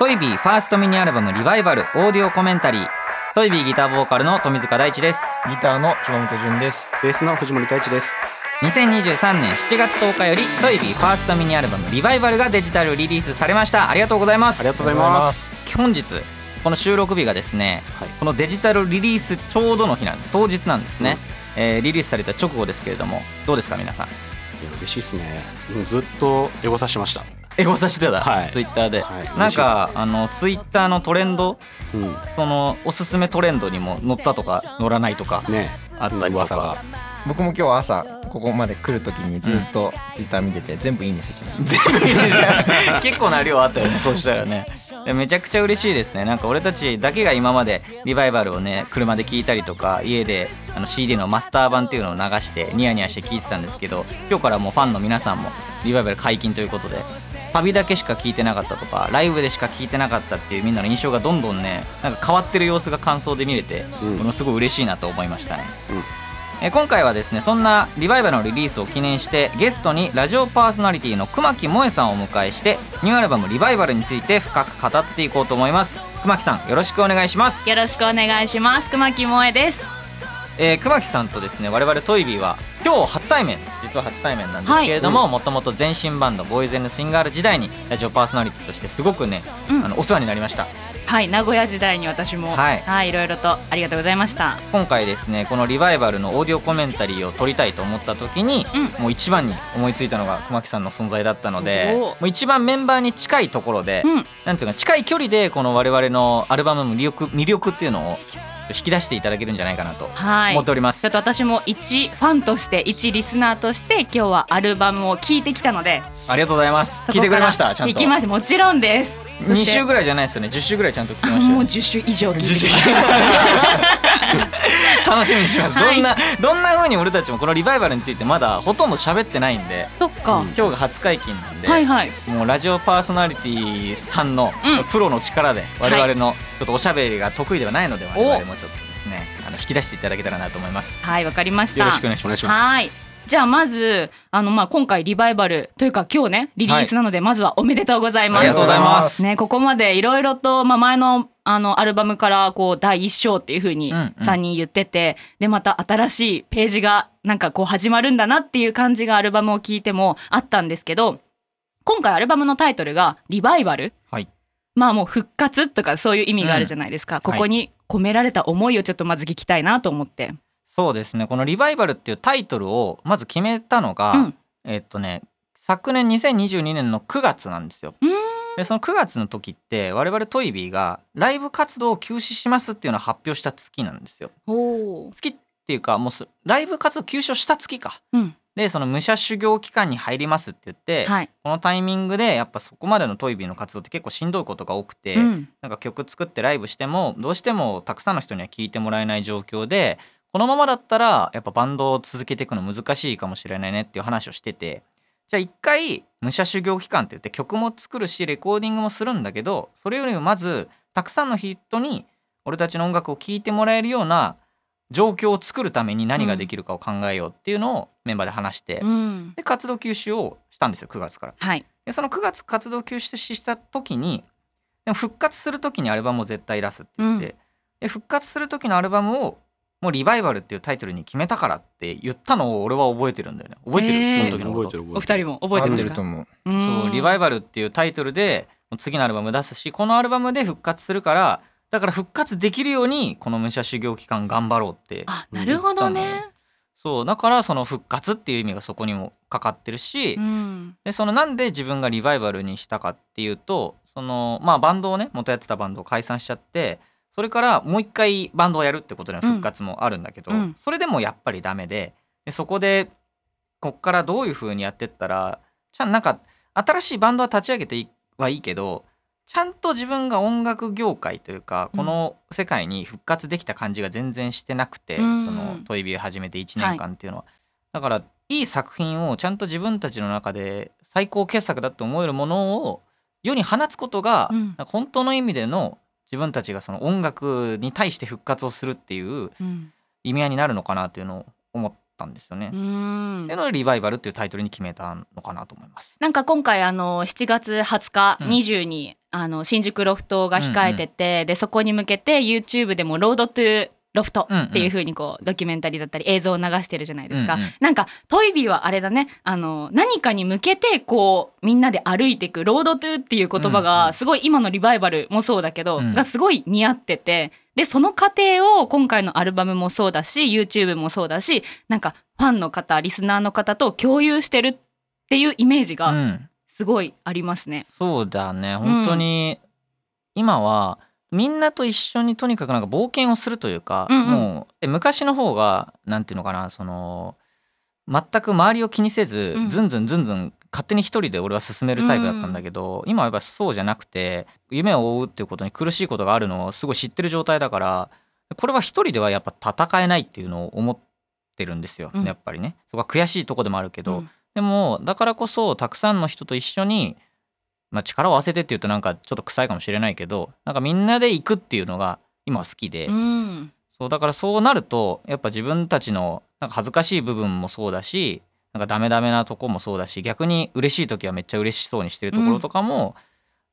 トイビーファーストミニアルバムリバイバルオーディオコメンタリートイビーギターボーカルの富塚大地ですギターの島本潤です。ベースの藤森太一です。2023年7月10日よりトイビーファーストミニアルバムリバイバルがデジタルリリースされましたありがとうございますありがとうございます。本日この収録日がですね、このデジタルリリースちょうどの日なん当日なんですね、えーリリースされた直後ですけれどもどうですか皆さん？いや嬉しいですね。もうずっとエゴさしてました。エゴさしてた、はい。ツイッターで、はい。なんかあのツイッターのトレンドうん。そのおすすめトレンドにも載ったとか載らないとかね。あったりと噂が。か。僕も今日朝ここまで来るときにずっとツイッター見てて全部いいねしてきまし全部入れちゃう結構な量あったよねそしたらね。でめちゃくちゃ嬉しいですね。なんか俺たちだけが今までリバイバルをね車で聴いたりとか家であの CD のマスター版っていうのを流してニヤニヤして聴いてたんですけど今日からもうファンの皆さんもリバイバル解禁ということでサビだけしか聴いてなかったとかライブでしか聴いてなかったっていうみんなの印象がどんどんねなんか変わってる様子が感想で見れてうん。ものすごい嬉しいなと思いましたね、うん。えー今回はですねそんなリバイバルのリリースを記念してゲストにラジオパーソナリティの熊木萌さんをお迎えしてニューアルバム「リバイバル」について深く語っていこうと思います。熊木さんよろしくお願いします、よろしくお願いします。熊木萌です。えー熊木さんとですね我々トイビーは今日初対面実は初対面なんですけれどももともと前身バンドボーイズシンガール時代にラジオパーソナリティとしてすごくね、うん。あのお世話になりました。はい名古屋時代に私もははいい、いろいろとありがとうございました。今回ですねこのリバイバルのオーディオコメンタリーを撮りたいと思った時に、うん。もう一番に思いついたのが熊木さんの存在だったのでお。もう一番メンバーに近いところで、うん。なんていうか近い距離でこの我々のアルバムの魅力魅力っていうのを引き出していただけるんじゃないかなとはい。思っております、ちょっと私も一ファンとして一リスナーとして今日はアルバムを聞いてきたので。ありがとうございます。聞いてくれました？ちゃんと。聞きましたもちろんです。そして2週ぐらいじゃないですよね。10週ぐらいちゃんと聞きあましたよもう10週以上聞いてきまし 楽しみにします、はい。どんなどんな風に俺たちもこのリバイバルについてまだほとんど喋ってないんでたそっか、今日が初解禁なんで、はいはい。もうラジオパーソナリティさんのうん。プロの力で我はい。々のちょっとおしゃべりが得意ではないので我お々もちょっとですねあの引き出していただけたらなと思います。はいわかりました。よろしくお願いします。はいじゃあまずあのまあ今回リバイバルというか今日ねリリースなのでまずはおめでとうございます、ありがとうございます。ね、ここまでいろいろと、まあ、前のあのアルバムからこう第一章っていう風にうんうん。3人言ってて、でまた新しいページがなんかこう始まるんだなっていう感じがアルバムを聞いてもあったんですけど今回アルバムのタイトルが「リバイバル。はい」まあもう復活とかそういう意味があるじゃないですか、ここに込められた思いをちょっとまず聞きたいなと思って。そうですね。この「リバイバル」っていうタイトルをまず決めたのが、うん。えっとね昨年2022年の9月なんですよ。でその9月の時って我々トイビーがライブ活動を休止しますっていうのを発表した月なんですよ。月っていうかもうそライブ活動休止をした月か。うん。でその武者修行期間に入りますって言って、はい。このタイミングでやっぱそこまでのトイビーの活動って結構しんどいことが多くて、うん。なんか曲作ってライブしてもどうしてもたくさんの人には聴いてもらえない状況でこのままだったらやっぱバンドを続けていくの難しいかもしれないねっていう話をしててじゃあ一回武者修行期間って言って曲も作るしレコーディングもするんだけどそれよりもまずたくさんの人に俺たちの音楽を聴いてもらえるような状況を作るために何ができるかを考えようっていうのをメンバーで話して、うん。で活動休止をしたんですよ9月から。はい。でその9月活動休止した時にでも復活する時にアルバムを絶対出すって言って、うん。で復活する時のアルバムをもう「リバイバル」っていうタイトルに決めたからって言ったのを俺は覚えてるんだよね。覚えてる、へー。その時のこと。覚えてる覚えてる。お二人も？覚えててますか？ると思う。そう「リバイババル」っていうタイトルでもう次のアルバム出すしこのアルバムで復活するからだから復活できるようにこの武者修行期間頑張ろうってあなるほどね。そうだからその復活っていう意味がそこにもかかってるし、うん。でそのなんで自分がリバイバルにしたかっていうとそのまあバンドをね元やってたバンドを解散しちゃってそれからもう一回バンドをやるってことでの復活もあるんだけど、うん。うんそれでもやっぱりダメででそこでこっからどういう風にやってったらちゃんなんか新しいバンドは立ち上げていはいいけどちゃんと自分が音楽業界というかうん。この世界に復活できた感じが全然してなくて、うん。そのトイビュー始めて1年間っていうのは、だからいい作品をちゃんと自分たちの中で最高傑作だって思えるものを世に放つことが、うん。本当の意味での自分たちがその音楽に対して復活をするっていううん意味合いになるのかなっていうのを思ったんですよね。うんでので REVIVAL っていうタイトルに決めたのかなと思います。なんか今回あの7月20日、うん20にあの新宿ロフトが控えてて、でそこに向けて YouTube でも「Road to Loft」っていう風にこうドキュメンタリーだったり映像を流してるじゃないですか、うんうんなんか toybee はあれだね。あの何かに向けてこうみんなで歩いていく「Road to」っていう言葉うんうんがすごい今の REVIVAL もそうだけど、うん。がすごい似合ってて。でその過程を今回のアルバムもそうだし YouTube もそうだしなんかファンの方リスナーの方と共有してるっていうイメージうがん。すごいありますね。そうだね。本当に、今はみんなと一緒にとにかくなんか冒険をするというか、うんうん。もうで昔の方がなんていうのかなその全く周りを気にせず、うん。ずんずんずんずん勝手に一人で俺は進めるタイプだったんだけど、今はやっぱそうじゃなくて夢を追うっていうことに苦しいことがあるのをすごい知ってる状態だからこれは一人ではやっぱ戦えないっていうのを思ってるんですよ、うん。やっぱりね。そこは悔しいとこでもあるけど、うん。でもだからこそたくさんの人と一緒に、まあ、力を合わせてっていうとなんかちょっと臭いかもしれないけどなんかみんなで行くっていうのが今は好きで、うん。そうだからそうなるとやっぱ自分たちのなんか恥ずかしい部分もそうだしなんかダメダメなとこもそうだし逆に嬉しい時はめっちゃ嬉しそうにしてるところとかも、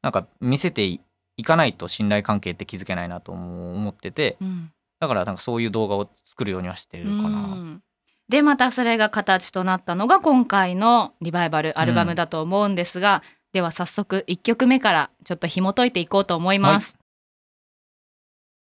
なんか見せていかないと信頼関係って築けないなとも思っててうん。だからなんかそういう動画を作るようにはしてるかな。うん。でまたそれが形となったのが今回のリバイバルアルバムだと思うんですが、では早速1曲目からちょっと紐解いていこうと思います。